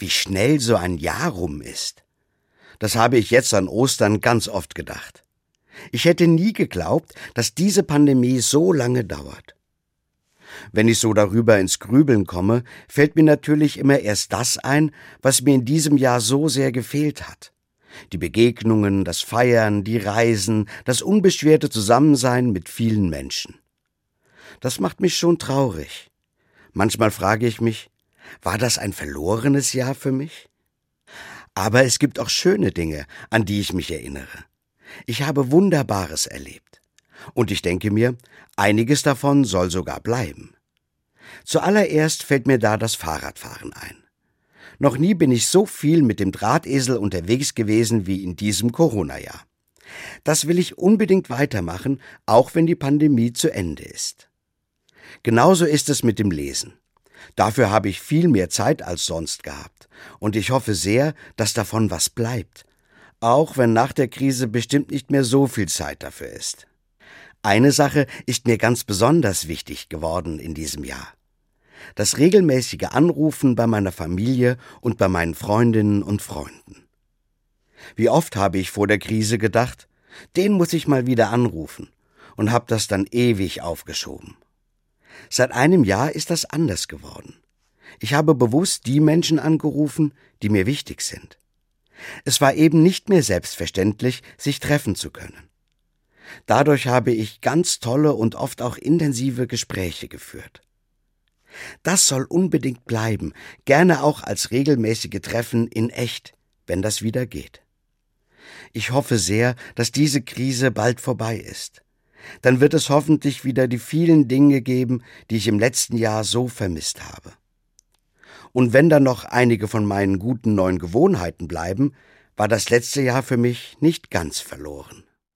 wie schnell so ein Jahr rum ist. Das habe ich jetzt an Ostern ganz oft gedacht. Ich hätte nie geglaubt, dass diese Pandemie so lange dauert. Wenn ich so darüber ins Grübeln komme, fällt mir natürlich immer erst das ein, was mir in diesem Jahr so sehr gefehlt hat. Die Begegnungen, das Feiern, die Reisen, das unbeschwerte Zusammensein mit vielen Menschen. Das macht mich schon traurig. Manchmal frage ich mich, war das ein verlorenes Jahr für mich? Aber es gibt auch schöne Dinge, an die ich mich erinnere. Ich habe Wunderbares erlebt. Und ich denke mir, einiges davon soll sogar bleiben. Zuallererst fällt mir da das Fahrradfahren ein. Noch nie bin ich so viel mit dem Drahtesel unterwegs gewesen wie in diesem Corona-Jahr. Das will ich unbedingt weitermachen, auch wenn die Pandemie zu Ende ist. Genauso ist es mit dem Lesen. Dafür habe ich viel mehr Zeit als sonst gehabt, und ich hoffe sehr, dass davon was bleibt, auch wenn nach der Krise bestimmt nicht mehr so viel Zeit dafür ist. Eine Sache ist mir ganz besonders wichtig geworden in diesem Jahr. Das regelmäßige Anrufen bei meiner Familie und bei meinen Freundinnen und Freunden. Wie oft habe ich vor der Krise gedacht, den muss ich mal wieder anrufen und habe das dann ewig aufgeschoben. Seit einem Jahr ist das anders geworden. Ich habe bewusst die Menschen angerufen, die mir wichtig sind. Es war eben nicht mehr selbstverständlich, sich treffen zu können. Dadurch habe ich ganz tolle und oft auch intensive Gespräche geführt. Das soll unbedingt bleiben, gerne auch als regelmäßige Treffen in echt, wenn das wieder geht. Ich hoffe sehr, dass diese Krise bald vorbei ist. Dann wird es hoffentlich wieder die vielen Dinge geben, die ich im letzten Jahr so vermisst habe. Und wenn dann noch einige von meinen guten neuen Gewohnheiten bleiben, war das letzte Jahr für mich nicht ganz verloren.